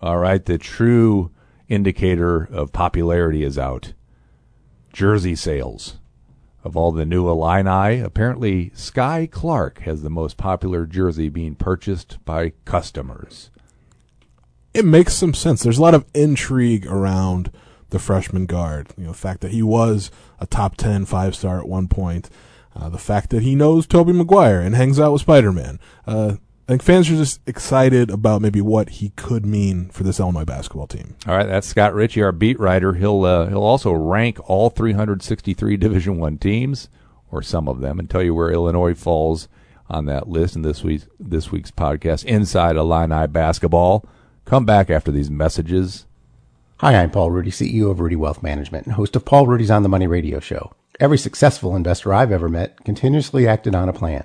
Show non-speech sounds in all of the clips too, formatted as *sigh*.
All right, the true indicator of popularity is out. Jersey sales. Of all the new Illini, apparently Skyy Clark has the most popular jersey being purchased by customers. It makes some sense. There's a lot of intrigue around the freshman guard. You know, the fact that he was a top 10 five star at one point, uh, the fact that he knows Tobey Maguire and hangs out with Spider Man. Uh, I think fans are just excited about maybe what he could mean for this Illinois basketball team. All right, that's Scott Richey, our beat writer. He'll uh, he'll also rank all 363 Division One teams, or some of them, and tell you where Illinois falls on that list in this week's this week's podcast, Inside Illini Basketball. Come back after these messages. Hi, I'm Paul Rudy, CEO of Rudy Wealth Management and host of Paul Rudy's On the Money radio show. Every successful investor I've ever met continuously acted on a plan.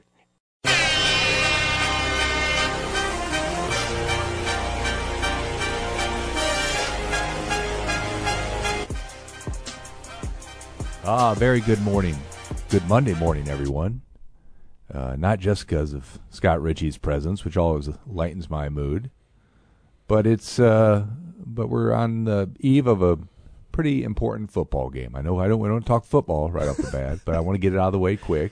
Ah, very good morning. Good Monday morning, everyone. Uh, not just because of Scott Richey's presence, which always lightens my mood, but it's uh, but we're on the eve of a pretty important football game. I know I don't we don't talk football right off the bat, but I want to get it out of the way quick.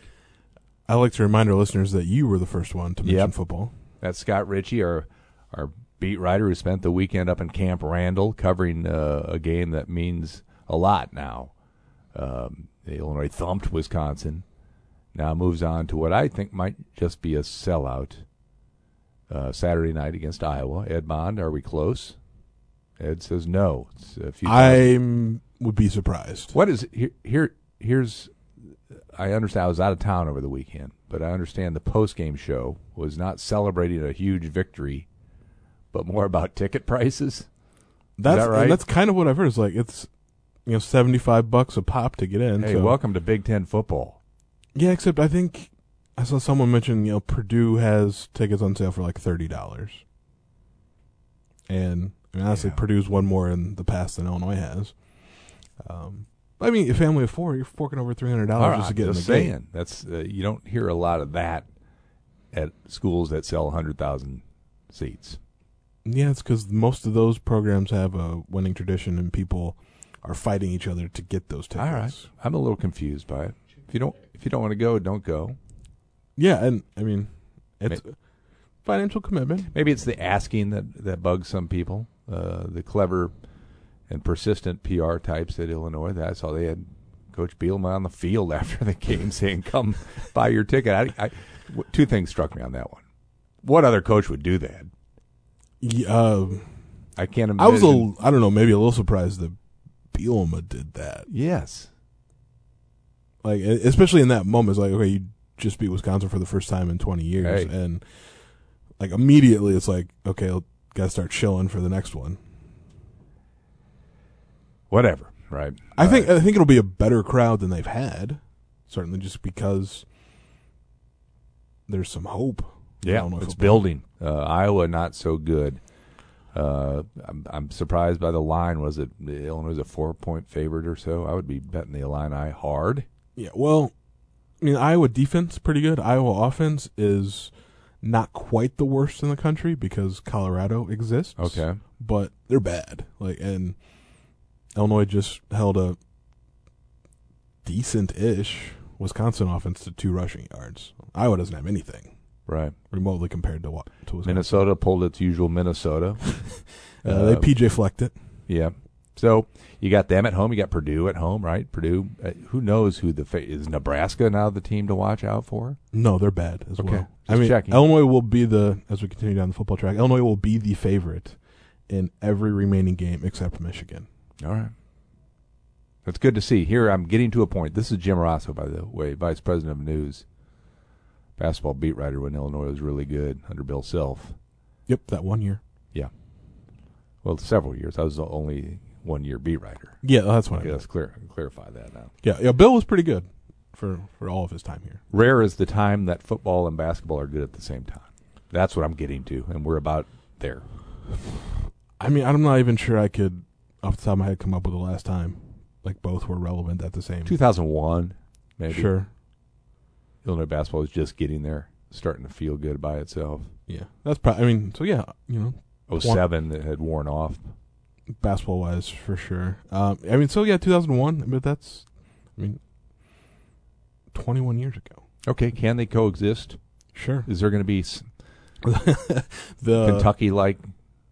I like to remind our listeners that you were the first one to mention Yep. football. That's Scott Richey, our our beat writer who spent the weekend up in Camp Randall covering uh, a game that means a lot now. Um, Illinois thumped Wisconsin. Now moves on to what I think might just be a sellout. Uh, Saturday night against Iowa. Ed Bond, are we close? Ed says no. It's a few. I would be surprised. What is here? Here, here's. I understand. I was out of town over the weekend, but I understand the post game show was not celebrating a huge victory, but more about ticket prices. That's that right? That's kind of what I've heard. It's like it's you know seventy five bucks a pop to get in. Hey, so- welcome to Big Ten football. Yeah, except I think I saw someone mention you know Purdue has tickets on sale for like thirty dollars, and I mean, honestly, Yeah. Purdue's one more in the past than Illinois has. Um, I mean, a family of four, you're forking over three hundred dollars right, just to get in the just game. That's uh, you don't hear a lot of that at schools that sell hundred thousand seats. Yeah, it's because most of those programs have a winning tradition, and people are fighting each other to get those tickets. All right, I'm a little confused by it. If you don't, if you don't want to go, don't go. Yeah, and I mean, it's financial commitment. Maybe it's the asking that that bugs some people. Uh, the clever and persistent PR types at Illinois. That's how they had Coach Bielema on the field *laughs* after the game saying, "Come *laughs* buy your ticket." I, I, two things struck me on that one. What other coach would do that? Yeah, uh, I can't imagine. I was a, I don't know, maybe a little surprised that Bielema did that. yes. Like, especially in that moment, it's like, okay, you just beat Wisconsin for the first time in 20 years, Hey. and like immediately, it's like, okay, got to start chilling for the next one. Whatever. Right. I think I think it'll be a better crowd than they've had, certainly just because there's some hope. Yeah, it's building. Uh, Iowa not so good. Uh, I'm, I'm surprised by the line. Was it Illinois a four point favorite or so? I would be betting the Illini hard. Yeah, well, I mean, Iowa defense pretty good. Iowa offense is not quite the worst in the country because Colorado exists. Okay. but they're bad. Like, and Illinois just held a decent-ish Wisconsin offense to two rushing yards. Iowa doesn't have anything Right. remotely compared to what to Wisconsin. Minnesota pulled its usual Minnesota. *laughs* Uh, they Uh, PJ flecked it. Yeah. So you got them at home. You got Purdue at home, right? Purdue. Uh, who knows who the fa- is Nebraska now the team to watch out for? No, they're bad as Okay, well. I mean, checking. Illinois will be the as we continue down the football track. Illinois will be the favorite in every remaining game except Michigan. All right. That's good to see. Here I'm getting to a point. This is Jim Rossow, by the way, Vice President of News, basketball beat writer when Illinois was really good under Bill Self. Yep, that one year. Yeah. Well, several years. I was the only one year beat writer. Yeah, that's what I Okay, mean. let's clear clarify that now. Yeah, yeah. Bill was pretty good for for all of his time here. Rare is the time that football and basketball are good at the same time. That's what I'm getting to, and we're about there. I mean, I'm not even sure I could, off the top of my head, come up with the last time like both were relevant at the same. 2001, maybe. Sure. Illinois basketball was just getting there, starting to feel good by itself. Yeah, that's probably. I mean, so yeah, you know, 07 that had worn off. basketball wise for sure. Um, I mean, so yeah, 2001. But that's, I mean, 21 years ago. Okay, can they coexist? Sure. Is there going to be s- *laughs* The Kentucky like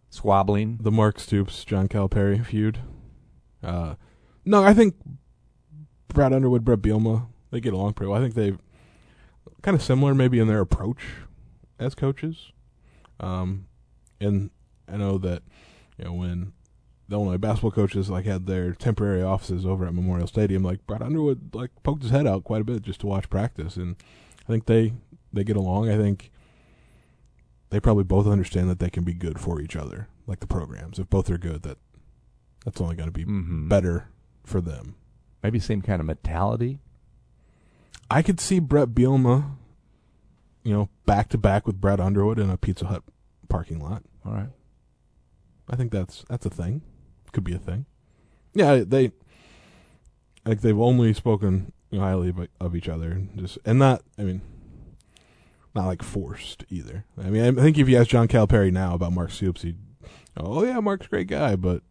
squabbling? the Mark Stoops John Calipari feud. Uh, no, I think Brad Underwood, Bret Bielema, they get along pretty well. I think they kind of similar, maybe in their approach as coaches. Um, and I know that you know when the Illinois basketball coaches like had their temporary offices over at Memorial Stadium, like Brad Underwood like poked his head out quite a bit just to watch practice, and I think they they get along. I think they probably both understand that they can be good for each other, like the programs. If both are good, that that's only going to be Mhm. better for them. Maybe same kind of mentality. I could see Bret Bielema, you know, back to back with Brad Underwood in a Pizza Hut parking lot. All right. I think that's that's a thing. Could be a thing. Yeah, they like they've only spoken highly of, of each other, and just and not. I mean, not like forced either. I mean, I think if you ask John Calipari now about Mark Stoops, he'd, oh yeah, Mark's a great guy, but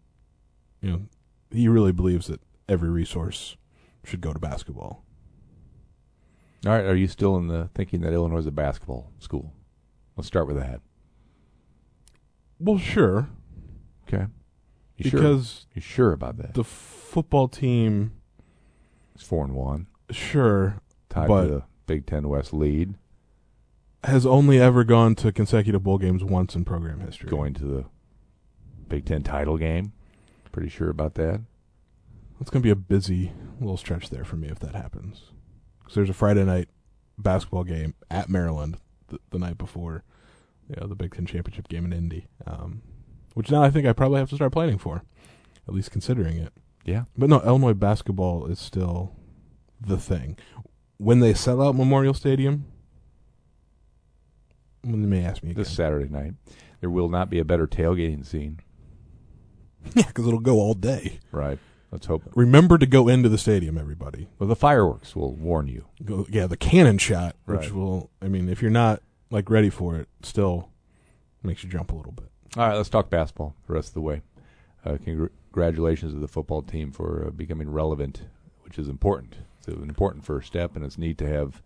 you know, he really believes that every resource should go to basketball. All right. Are you still in the thinking that Illinois is a basketball school? Let's start with that. Well, sure, Okay. You sure? because You sure about that? the football team, It's four and one, sure, tied for the Big Ten West lead, has only ever gone to consecutive bowl games once in program history. going to the Big Ten title game. Pretty sure about that. It's going to be a busy little stretch there for me if that happens. Because there's a Friday night basketball game at Maryland the, the night before you know, the Big Ten championship game in Indy, um, which now I think I probably have to start planning for, at least considering it. Yeah. But no, Illinois basketball is still the thing. When they sell out Memorial Stadium, well, they may ask me again. This Saturday night, there will not be a better tailgating scene. *laughs* yeah, because it'll go all day. Right. Let's hope. Remember to go into the stadium, everybody. Well, the fireworks will warn you. go, yeah, the cannon shot, which Right. will, I mean, if you're not like ready for it, still makes you jump a little bit. All right, let's talk basketball the rest of the way. Uh, congr- congratulations to the football team for uh, becoming relevant, which is important. It's an important first step, and it's neat to have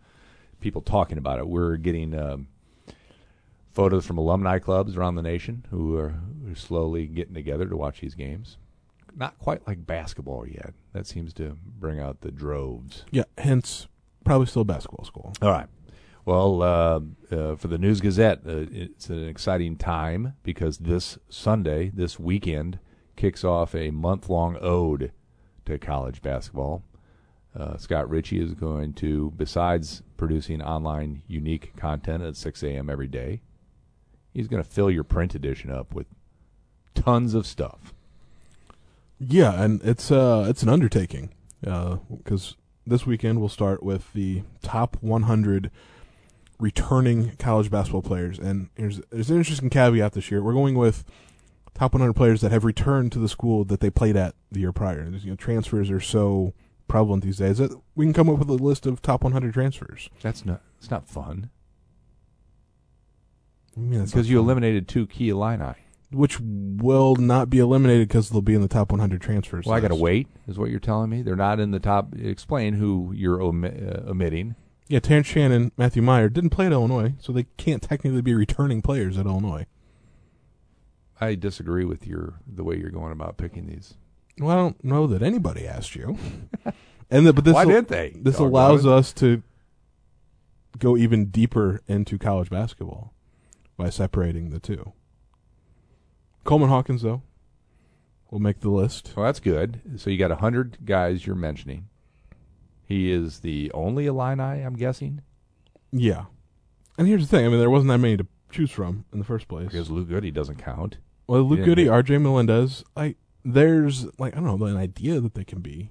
people talking about it. We're getting um, photos from alumni clubs around the nation who are, who are slowly getting together to watch these games. Not quite like basketball yet. That seems to bring out the droves. Yeah, hence probably still basketball school. All right. Well, uh, uh, for the News Gazette, uh, it's an exciting time because this Sunday, this weekend, kicks off a month long ode to college basketball. Uh, Scott Richey is going to, besides producing online unique content at 6 a.m. every day, he's going to fill your print edition up with tons of stuff. Yeah, and it's uh it's an undertaking because this weekend we'll start with the top 100 returning college basketball players, and here's there's an interesting caveat this year. We're going with top 100 players that have returned to the school that they played at the year prior. There's, you know, transfers are so prevalent these days that we can come up with a list of top 100 transfers. That's not. It's not fun I mean, because you eliminated two key Illini. Which will not be eliminated because they'll be in the top 100 transfers. Well, I got to wait, is what you're telling me. They're not in the top. Explain who you're omi- uh, omitting. Yeah, Terrence Shannon, Matthew Mayer didn't play at Illinois, so they can't technically be returning players at Illinois. I disagree with your the way you're going about picking these. Well, I don't know that anybody asked you. *laughs* and the, but this Why al- didn't they? This Doggone allows us to go even deeper into college basketball by separating the two. Coleman Hawkins, though, will make the list. Well, that's good. So you got a hundred guys you're mentioning. He is the only Illini, I'm guessing, Yeah. And here's the thing: I mean, there wasn't that many to choose from in the first place. because Luke Goode doesn't count. Well, Luke Goode, yeah. R.J. Melendez, like there's like I don't know an idea that they can be,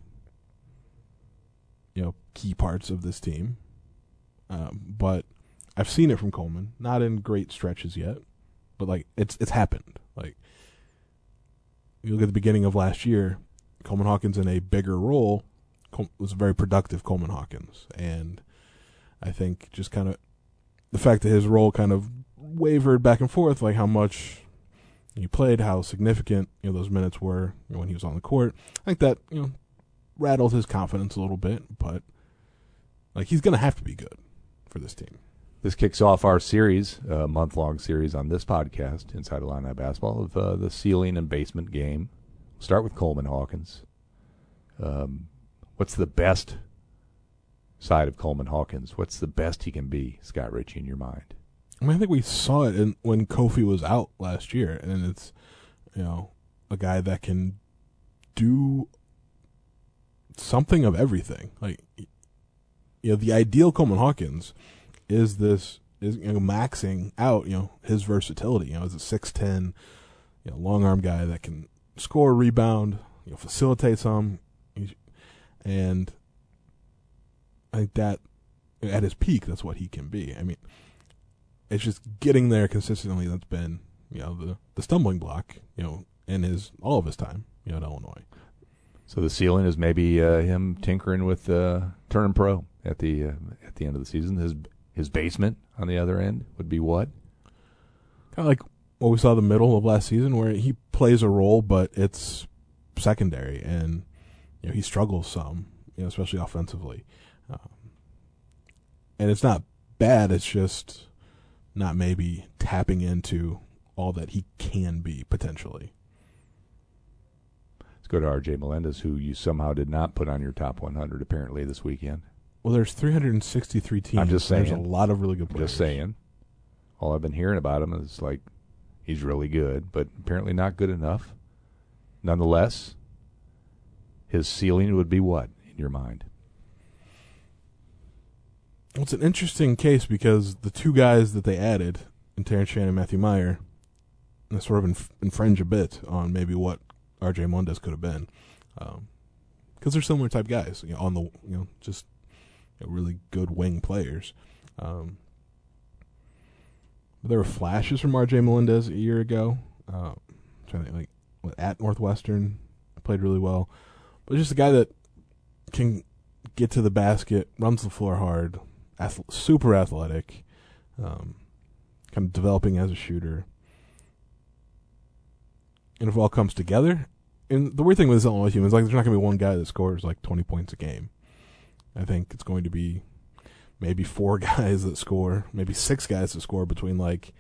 you know, key parts of this team. Um, but I've seen it from Coleman, not in great stretches yet, but like it's it's happened. You look at the beginning of last year, Coleman Hawkins in a bigger role was a very productive Coleman Hawkins, and I think just kind of the fact that his role kind of wavered back and forth, like how much he played, how significant you know those minutes were when he was on the court. I think that you know rattled his confidence a little bit, but like he's gonna have to be good for this team. This kicks off our series, a month long series on this podcast, Inside Illini Basketball, of uh, the ceiling and basement game. We'll start with Coleman Hawkins. Um, what's the best side of Coleman Hawkins? What's the best he can be, Scott Richey, in your mind? I mean, I think we saw it in, when Kofi was out last year, and it's you know a guy that can do something of everything. Like you know, the ideal Coleman Hawkins is this is you know maxing out you know his versatility. You know, as a six ten, you know, long arm guy that can score, rebound, you know, facilitate some, and I think that at his peak, that's what he can be. I mean, it's just getting there consistently that's been you know the the stumbling block you know in his all of his time you know at Illinois. So the ceiling is maybe uh, him tinkering with uh, turning pro at the uh, at the end of the season. His his basement on the other end would be what? Kind of like what we saw the middle of last season, where he plays a role, but it's secondary, and you know he struggles some, you know, especially offensively. Um, and it's not bad. It's just not maybe tapping into all that he can be potentially. Let's go to R.J. Melendez, who you somehow did not put on your top 100 apparently this weekend. Well, there's 363 teams. I'm just saying. There's a lot of really good players. Just saying. All I've been hearing about him is like he's really good, but apparently not good enough. Nonetheless, his ceiling would be what in your mind? Well, it's an interesting case because the two guys that they added, in Terrence Shannon and Matthew Mayer, they sort of inf- infringe a bit on maybe what R.J. Melendez could have been, because um, they're similar type guys. You know, on the you know just you know, really good wing players. Um, there were flashes from R.J. Melendez a year ago. Uh, trying to like at Northwestern, played really well, but just a guy that can get to the basket, runs the floor hard, super athletic, um, kind of developing as a shooter. And if it all comes together, and the weird thing with this Illinois team is like there's not going to be one guy that scores like 20 points a game. I think it's going to be maybe four *laughs* guys that score, maybe six guys that score between like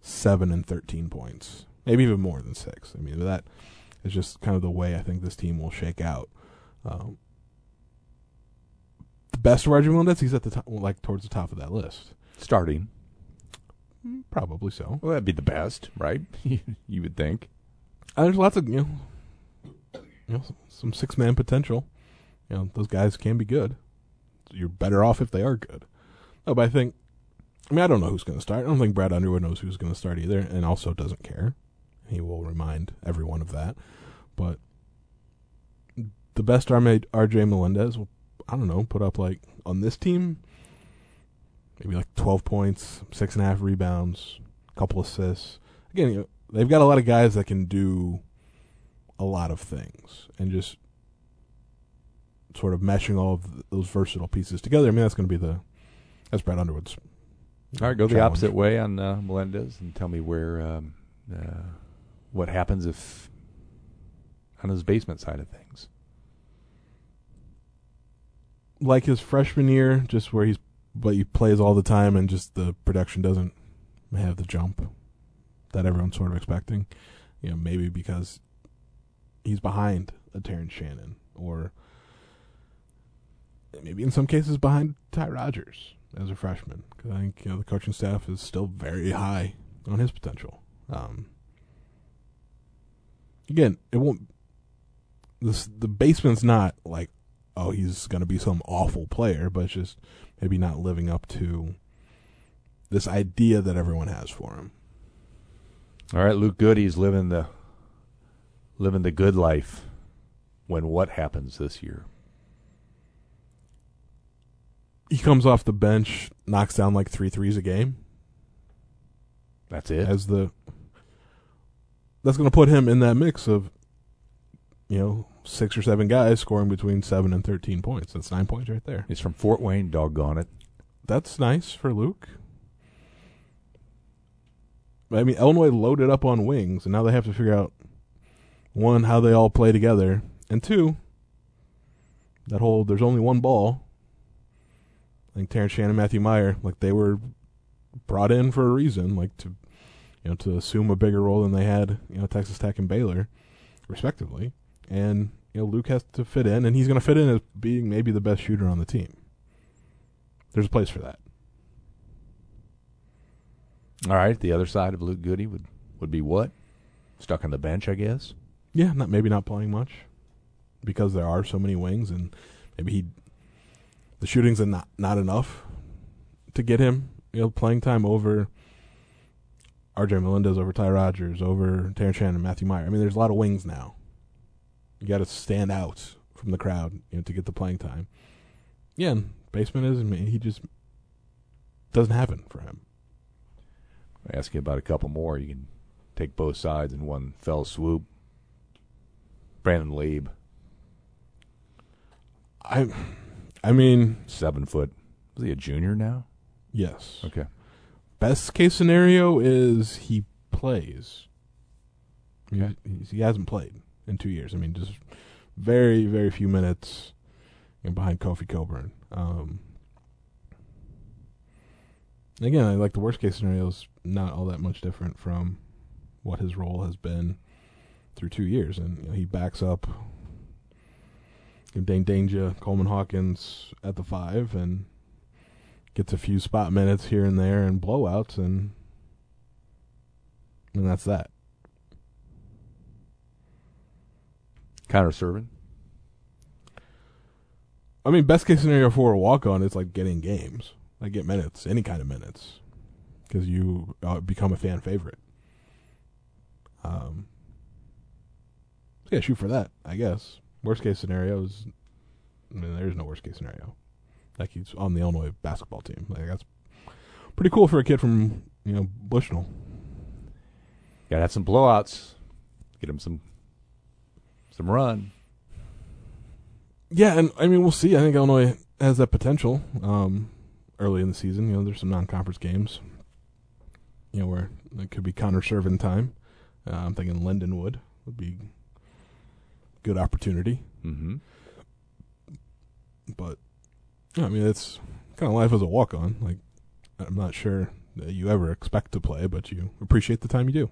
seven and 13 points, maybe even more than six. I mean, that is just kind of the way I think this team will shake out. Um, the best of R.J. Melendez, he's at the top, like towards the top of that list. Starting. Probably so. Well, that'd be the best, right? *laughs* you would think. Uh, there's lots of you know, you know, some six man potential. You know, those guys can be good. You're better off if they are good. But I think, I mean, I don't know who's going to start. I don't think Brad Underwood knows who's going to start either, and also doesn't care. He will remind everyone of that. But the best RJ Melendez will, I don't know, put up like on this team, maybe like 12 points, six and a half rebounds, a couple assists. Again, you know, they've got a lot of guys that can do a lot of things and just sort of meshing all of those versatile pieces together. I mean, that's going to be the that's Brad Underwood's. All right, go challenge. the opposite way on uh, Melendez and tell me where um, uh, what happens if on his basement side of things. Like his freshman year, just where he's but he plays all the time and just the production doesn't have the jump that everyone's sort of expecting. You know, maybe because he's behind a Terrence Shannon or maybe in some cases behind Ty Rodgers as a freshman because I think you know the coaching staff is still very high on his potential. Um, again, it won't. This the basement's not like oh he's going to be some awful player, but just maybe not living up to this idea that everyone has for him. All right, Luke Goode's living the living the good life. When what happens this year? He comes off the bench, knocks down like three threes a game That's it. as the that's going to put him in that mix of you know six or seven guys scoring between seven and thirteen points. That's nine points right there. He's from Fort Wayne. Doggone it. That's nice for Luke. I mean, Illinois loaded up on wings, and now they have to figure out one how they all play together, and two that whole there's only one ball. I think Terrence Shannon, Matthew Mayer, like they were brought in for a reason, like to you know to assume a bigger role than they had, you know, Texas Tech and Baylor, respectively, and you know Luke has to fit in, and he's going to fit in as being maybe the best shooter on the team. There's a place for that. All right. The other side of Luke Goode would would be what? Stuck on the bench, I guess. Yeah, not maybe not playing much because there are so many wings, and maybe he the shooting's are not not enough to get him you know playing time over R.J. Melendez, over Ty Rodgers, over Terrence Shannon, and Matthew Mayer. I mean, there's a lot of wings now. You got to stand out from the crowd, you know, to get the playing time. Yeah, and basement is I mean, he just doesn't happen for him. I ask you about a couple more. You can take both sides in one fell swoop. Brandon Lieb, I, I mean, seven foot. Is he a junior now? yes. Okay. Best case scenario is he plays. Okay. He, he hasn't played in two years. I mean, just very, very few minutes behind Kofi Cockburn. Um, again, I like the worst case scenario is not all that much different from what his role has been through two years, and you know, he backs up Dain Dainja, Coleman Hawkins at the five, and gets a few spot minutes here and there and blowouts, and and that's that. Connor Serven. I mean, best case scenario for a walk on is like getting games, like get minutes, any kind of minutes, because you uh, become a fan favorite. Um, yeah, shoot for that, I guess. Worst case scenario is, I mean, there's no worst case scenario. Like he's on the Illinois basketball team. Like that's pretty cool for a kid from you know Bushnell. Got to have some blowouts. Get him some some run. Yeah, and I mean we'll see. I think Illinois has that potential. Um, early in the season, you know, there's some non-conference games. You know, where it could be Connor Serven time. Uh, I'm thinking Lindenwood would be good opportunity, Mm-hmm. but I mean it's kind of life as a walk-on. Like I'm not sure that you ever expect to play, but you appreciate the time you do.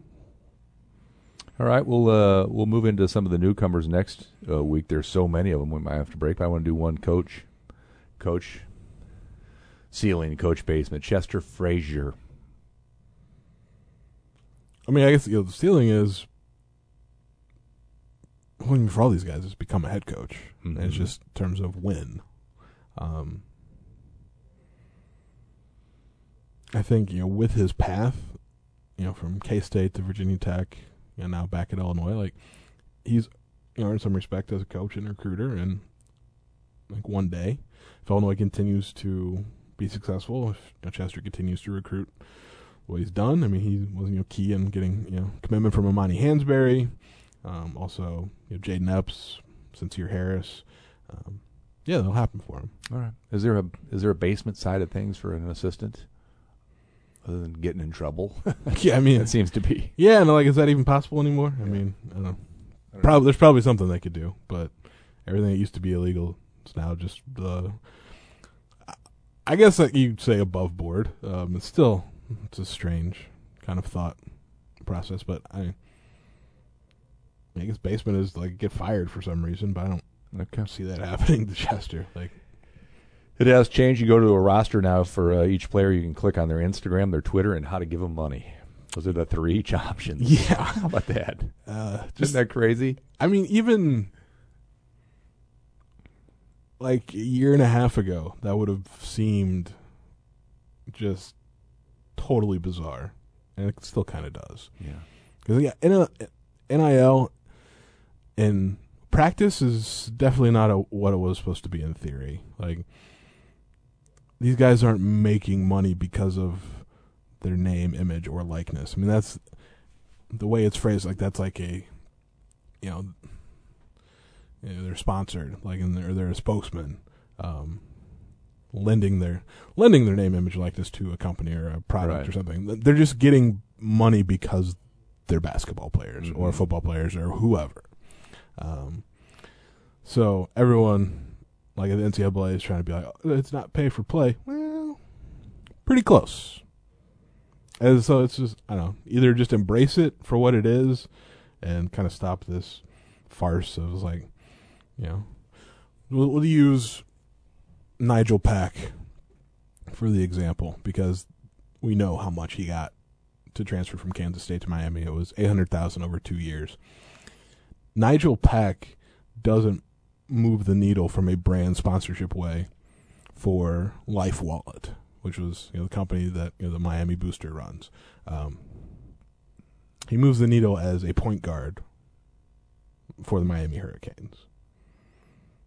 All right, we'll uh, we'll move into some of the newcomers next uh, week. There's so many of them. We might have to break. But I want to do one coach, coach, ceiling, coach basement. Chester Frazier. I mean, I guess you know, the ceiling is. I mean, for all these guys, is become a head coach. And it's just in terms of win. Um, I think you know with his path, you know from K State to Virginia Tech, and now back at Illinois, like he's you know, earned some respect as a coach and recruiter, and like one day, if Illinois continues to be successful, if you know, Chester continues to recruit what he's done, I mean he was you know key in getting you know commitment from Amani Hansberry, um, also you know, Jayden Epps, Sincere Harris. Um, yeah, that'll happen for him. All right. Is there a is there a basement side of things for an assistant, other than getting in trouble? *laughs* *laughs* yeah, I mean, it seems to be. yeah, and like, is that even possible anymore? I mean, I don't know. Probably there's probably something they could do, but everything that used to be illegal is now just the. I guess that you'd say above board. Um, it's still it's a strange kind of thought process, but I. I guess basement is like get fired for some reason, but I don't Okay. see that *laughs* happening to Chester. Like, It has changed. You go to a roster now for uh, each player. You can click on their Instagram, their Twitter, and how to give them money. Those are the three each *laughs* options. yeah, How about that? uh, Isn't that crazy? I mean, even like a year and a half ago, that would have seemed just totally bizarre, and it still kind of does. Yeah. Because yeah, NIL in practice is definitely not a, what it was supposed to be in theory. Like, these guys aren't making money because of their name, image, or likeness. I mean, that's the way it's phrased. Like that's like a, you know, you know they're sponsored, like and they're they're a spokesman, um, lending their lending their name, image, likeness to a company or a product Right. or something. They're just getting money because they're basketball players or Mhm. football players or whoever. Um, so everyone, like the NCAA, is trying to be like, "Oh, it's not pay for play. Well, pretty close. And so it's just, I don't know, either just embrace it for what it is and kind of stop this farce of like, you know, we'll, we'll use Nigel Pack for the example because we know how much he got to transfer from Kansas State to Miami. It was 800,000 over 2 years. Nigel Pack doesn't move the needle from a brand sponsorship way for Life Wallet, which was you know the company that you know the Miami Booster runs. Um, he moves the needle as a point guard for the Miami Hurricanes.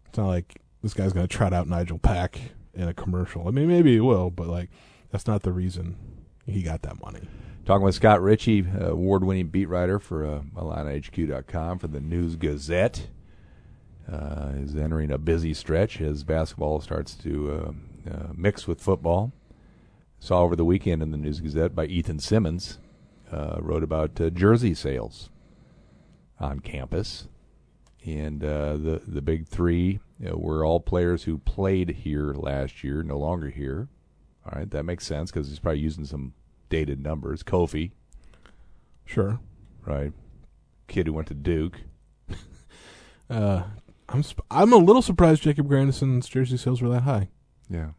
It's not like this guy's going to trot out Nigel Pack in a commercial. I mean, maybe he will, but like that's not the reason he got that money. Talking with Scott Richey, uh, award-winning beat writer for uh, for the News Gazette. Uh, is entering a busy stretch as basketball starts to uh, uh, mix with football. Saw over the weekend in the News Gazette by Ethan Simmons uh, wrote about uh, jersey sales on campus, and the the big three were all players who played here last year, no longer here. All right, that makes sense because he's probably using some dated numbers. Kofi, Sure. right? Kid who went to Duke. *laughs* Uh, I'm sp- I'm a little surprised Jacob Grandison's jersey sales were that high. Yeah.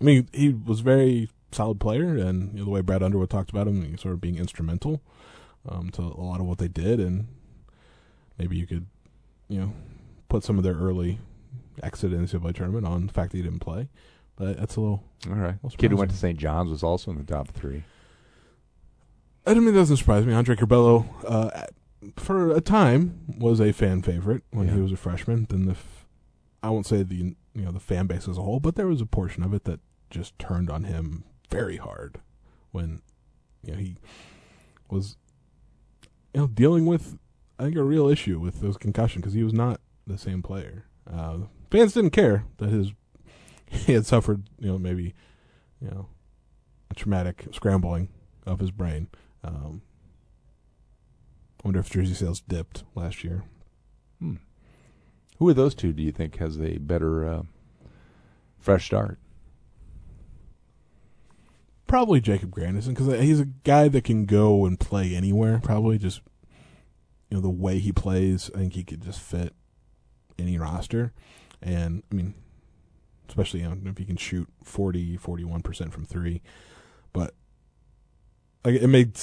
I mean, he was a very solid player, and you know, the way Brad Underwood talked about him, sort of being instrumental um, to a lot of what they did, and maybe you could, you know, put some of their early exit in the NCAA tournament on the fact that he didn't play. But that's a little. All right. Well, Kid who went to surprising. St. John's was also in the top three. I mean, it doesn't surprise me. Andre Curbelo, uh, for a time, was a fan favorite when he Yeah. was a freshman. Then the, f- I won't say the you know the fan base as a whole, but there was a portion of it that just turned on him very hard when you know he was you know dealing with I think a real issue with those concussion because he was not the same player. Uh, fans didn't care that his *laughs* he had suffered you know maybe you know a traumatic scrambling of his brain. Um, I wonder if jersey sales dipped last year. Hmm. Who of those two do you think has a better uh, fresh start? Probably Jacob Grandison because he's a guy that can go and play anywhere. Probably just you know the way he plays. I think he could just fit any roster, and I mean, especially you know, if he can shoot 40, 41 percent from three. But like it made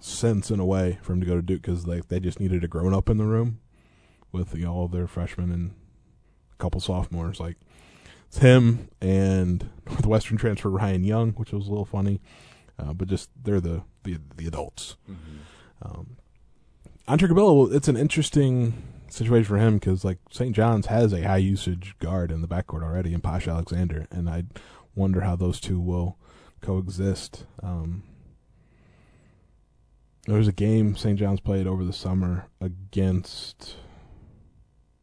sense in a way for him to go to Duke because like they just needed a grown up in the room with you know, all their freshmen and a couple sophomores. Like it's him and *laughs* Northwestern transfer Ryan Young, which was a little funny, uh, but just they're the the, the adults. Um, Andre Curbelo, it's an interesting situation for him because like St. John's has a high usage guard in the backcourt already in Posh Alexander, and I wonder how those two will coexist. Um, there was a game St. John's played over the summer against,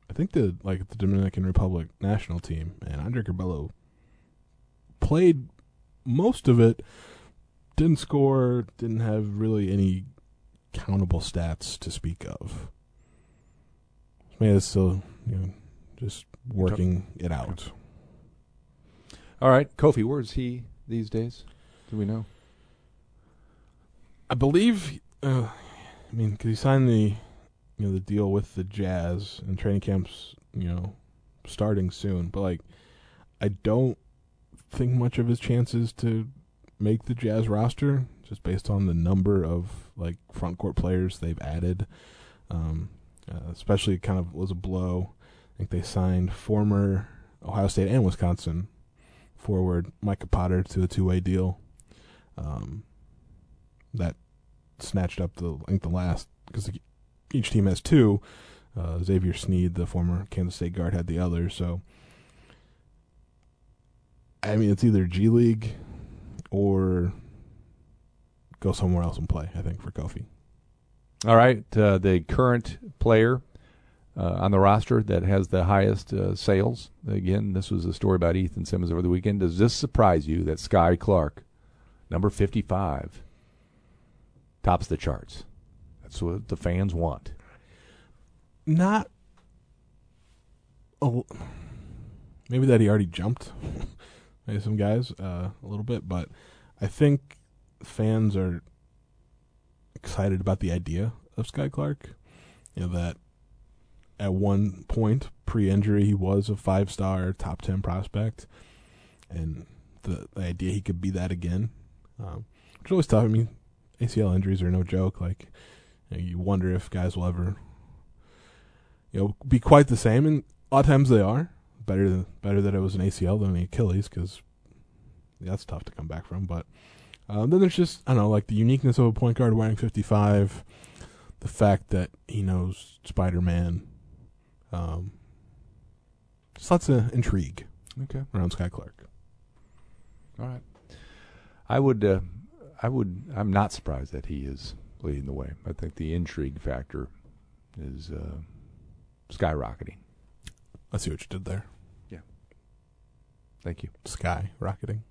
I think the like the Dominican Republic national team, and Andre Curbelo played most of it. Didn't score. Didn't have really any countable stats to speak of. Man it's still, you know, just working it out. All right. Kofi, where's he these days? Do we know? I believe. Uh, I mean, because he signed the, you know, the deal with the Jazz and training camps, you know, starting soon. But like, I don't think much of his chances to make the Jazz roster, just based on the number of like front court players they've added. Um, uh, especially, kind of was a blow. I think they signed former Ohio State and Wisconsin forward Micah Potter to a two way deal. Um, that snatched up the I think the last because each team has two. Uh, Xavier Sneed, the former Kansas State guard, had the other. So I mean, it's either G League or go somewhere else and play. I think for Kofi. All right, uh, the current player uh, on the roster that has the highest uh, sales. Again, this was a story about Ethan Simmons over the weekend. Does this surprise you that Skyy Clark, number 55, tops the charts? That's what the fans want. Not. A, maybe that he already jumped. *laughs* maybe some guys uh, a little bit, but I think fans are excited about the idea of Skyy Clark. You know that at one point pre-injury he was a five-star top 10 prospect. And the, the idea he could be that again um, which is always tough. I mean acl injuries are no joke. Like you, know, you wonder if guys will ever you know be quite the same. And a lot of times they are. Better than better that it was an acl than the achilles because that's tough to come back from. But um, then there's just i don't know like the uniqueness of a point guard wearing 55 the fact that he knows spider-man um, just lots of intrigue Okay. around Skyy Clark. All right. I would. Uh, I would. I'm not surprised that he is leading the way. I think the intrigue factor is uh, skyrocketing. I see what you did there. Yeah. Thank you. Sky rocketing.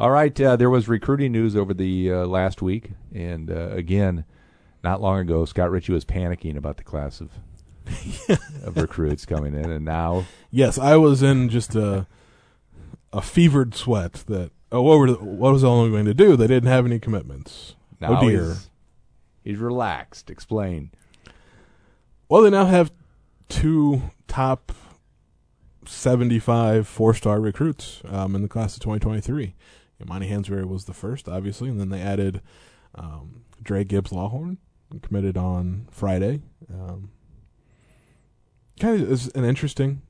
All right. Uh, there was recruiting news over the uh, last week, and uh, again, not long ago, Scott Richey was panicking about the class of *laughs* of recruits coming in, and now Yes, I was in just a a fevered sweat that oh what were what was Illinois going to do? They didn't have any commitments. now oh dear. he's, he's relaxed. Explain. Well, they now have two top 75 four star recruits um, in the class of 2023. Amani Hansberry was the first, obviously, and then they added um, Dra Gibbs-Lawhorn, committed on Friday. Um, kind of is an interesting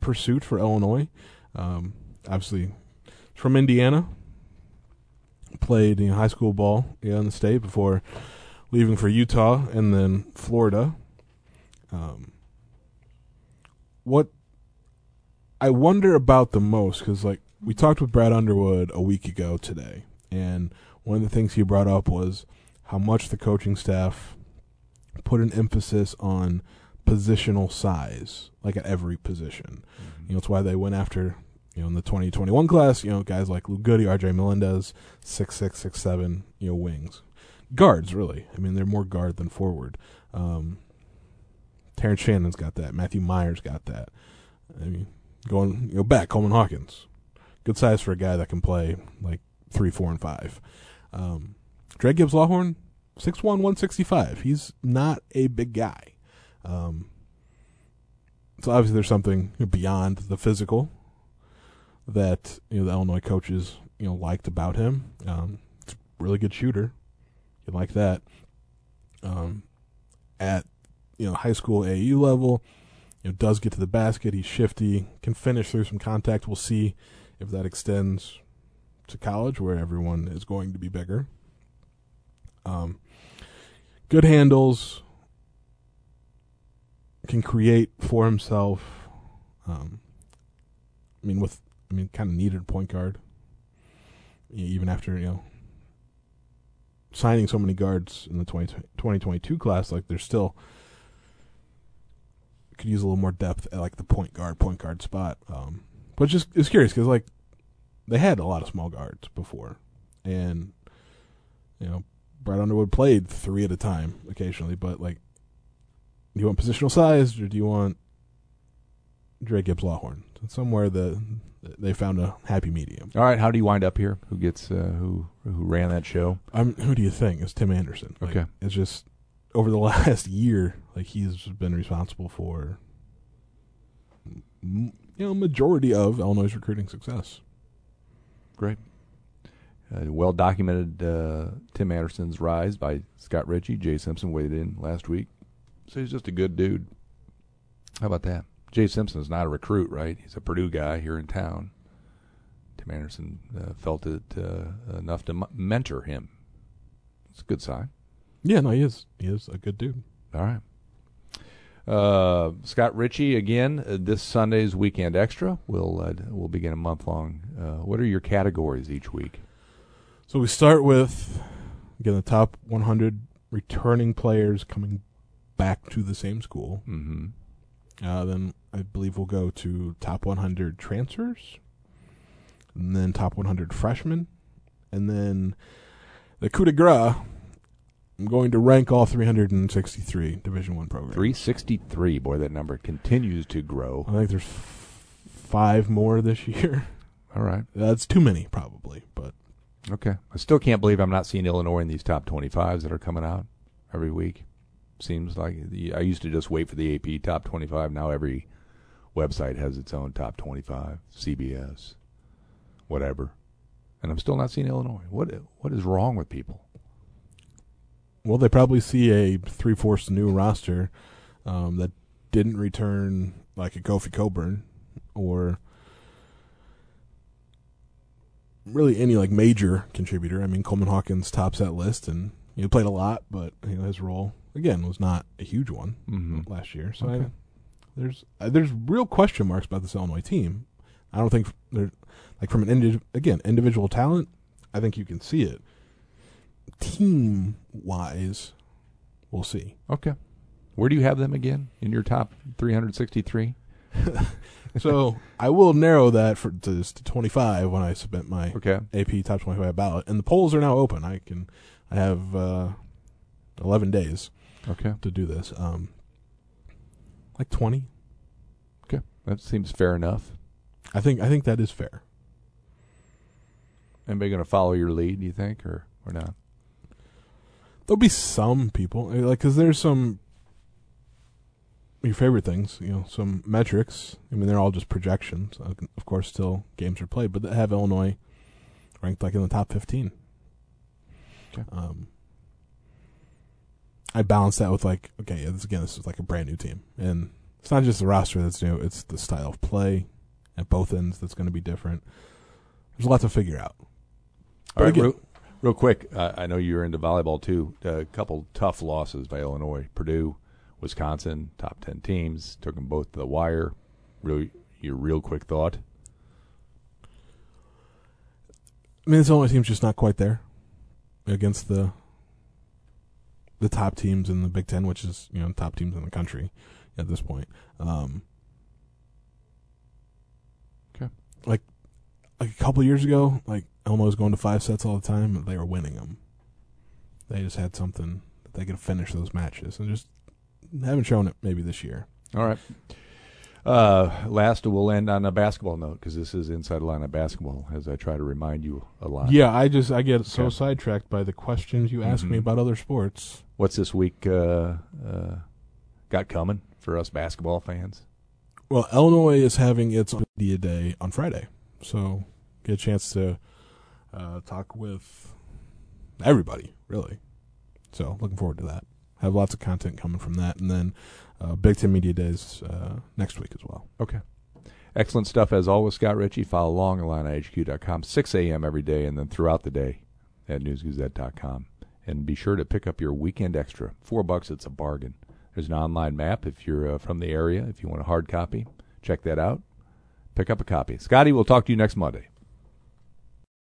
pursuit for Illinois. Um, obviously, from Indiana, played you know, high school ball yeah, in the state before leaving for Utah and then Florida. Um, what I wonder about the most, because like we talked with Brad Underwood a week ago today, and one of the things he brought up was how much the coaching staff put an emphasis on positional size, like at every position. You know, it's why they went after, you know, in the 2021 class, you know, guys like Lou Goode, RJ Melendez, six six, six seven, you know, wings. Guards, really. I mean, they're more guard than forward. Um, Terrence Shannon's got that. Matthew Mayer's got that. I mean, going you know back, Coleman Hawkins, good size for a guy that can play like three, four, and five. Um, Dra Gibbs-Lawhorn, six one, one sixty five. He's not a big guy. Um, so obviously there's something beyond the physical that you know the Illinois coaches you know liked about him. Um, really good shooter. You like that. Um, at you know high school AU level, you know does get to the basket. He's shifty, can finish through some contact. We'll see if that extends to college, where everyone is going to be bigger. Um, good handles, can create for himself. Um, I mean, with I mean, kind of needed point guard, even after you know signing so many guards in the 20, 2022 class. Like, there's still could use a little more depth at like the point guard, point guard spot. Um, but just it's curious because like they had a lot of small guards before, and you know Brad Underwood played three at a time occasionally, but like, do you want positional size or do you want Dra Gibbs-Lawhorn? Somewhere the they found a happy medium. All right. How do you wind up here? Who gets uh, who who ran that show? I'm, who do you think? It's Tim Anderson. Like, Okay. It's just over the *laughs* last year, like he's been responsible for, you know, majority of Illinois' recruiting success. Great. Uh, well documented uh, Tim Anderson's rise by Scott Richey. Jay Simpson weighed in last week. So he's just a good dude. How about that? Jay Simpson's not a recruit, right? He's a Purdue guy here in town. Tim Anderson uh, felt it uh, enough to m- mentor him. It's a good sign. Yeah, no, he is. He is a good dude. All right. Uh, Scott Richey again uh, this Sunday's weekend extra. We'll uh, we'll begin a month long. Uh, what are your categories each week? So we start with again the top 100 returning players coming back to the same school. Mm-hmm. Uh, then I believe we'll go to top 100 transfers, and then top 100 freshmen, and then the coup de grace. I'm going to rank all 363 Division One programs. Three sixty three. Boy, that number continues to grow. I think there's f- five more this year. *laughs* All right. That's too many, probably, but Okay. I still can't believe I'm not seeing Illinois in these top 25s that are coming out every week. Seems like I used to just wait for the AP top 25. Now every website has its own top 25, CBS, whatever. And I'm still not seeing Illinois. What what is wrong with people? Well, they probably see a three-fourths new roster um, that didn't return like a Kofi Cockburn or really any like major contributor. I mean, Coleman Hawkins tops that list, and he played a lot, but you know his role again was not a huge one Mm-hmm. last year. So Okay. I, there's uh, there's real question marks about this Illinois team. I don't think there like from an indi- again individual talent. I think you can see it. Team wise, we'll see. Okay. Where do you have them again in your top 363? *laughs* So I will narrow that for to, to 25 when I submit my Okay. AP top 25 ballot, and the polls are now open. I can I have uh, 11 days Okay. to do this. Um, like 20. Okay. That seems fair enough. I think I think that is fair. Anybody going to follow your lead, do you think, or, or not? There'll be some people uh, like because there's some your favorite things, you know, some metrics. I mean, they're all just projections. Uh, Of course, still games are played, but they have Illinois ranked like in the top 15. Okay. Um, I balance that with like, okay, yeah, this again, this is like a brand new team, and it's not just the roster that's new; it's the style of play at both ends that's going to be different. There's a lot to figure out. All But right, again- real, real quick. Uh, I know you're into volleyball too. A couple tough losses by Illinois, Purdue, Wisconsin, top ten teams. Took them both to the wire. Really, your real quick thought. I mean, this Illinois team's just not quite there against the the top teams in the Big Ten, which is you know top teams in the country at this point. Um, Okay. Like like a couple years ago, like Was going to five sets all the time, and they were winning them. They just had something that they could finish those matches, and just haven't shown it maybe this year. All right. Uh, last, we'll end on a basketball note because this is Inside Line of Basketball, as I try to remind you a lot. Yeah, I just I get so Okay. sidetracked by the questions you ask me Mhm. about other sports. What's this week uh, uh, got coming for us basketball fans? Well, Illinois is having its media day on Friday, so get a chance to uh, talk with everybody, really. So looking forward to that. Have lots of content coming from that, and then uh, Big Ten Media Days uh, next week as well. Okay. Excellent stuff as always, Scott Richey. Follow along at IlliniHQ.com, 6 a.m. every day, and then throughout the day at NewsGazette.com. And be sure to pick up your weekend extra. Four bucks, it's a bargain. There's an online map if you're uh, from the area. If you want a hard copy, check that out. Pick up a copy. Scotty, we'll talk to you next Monday.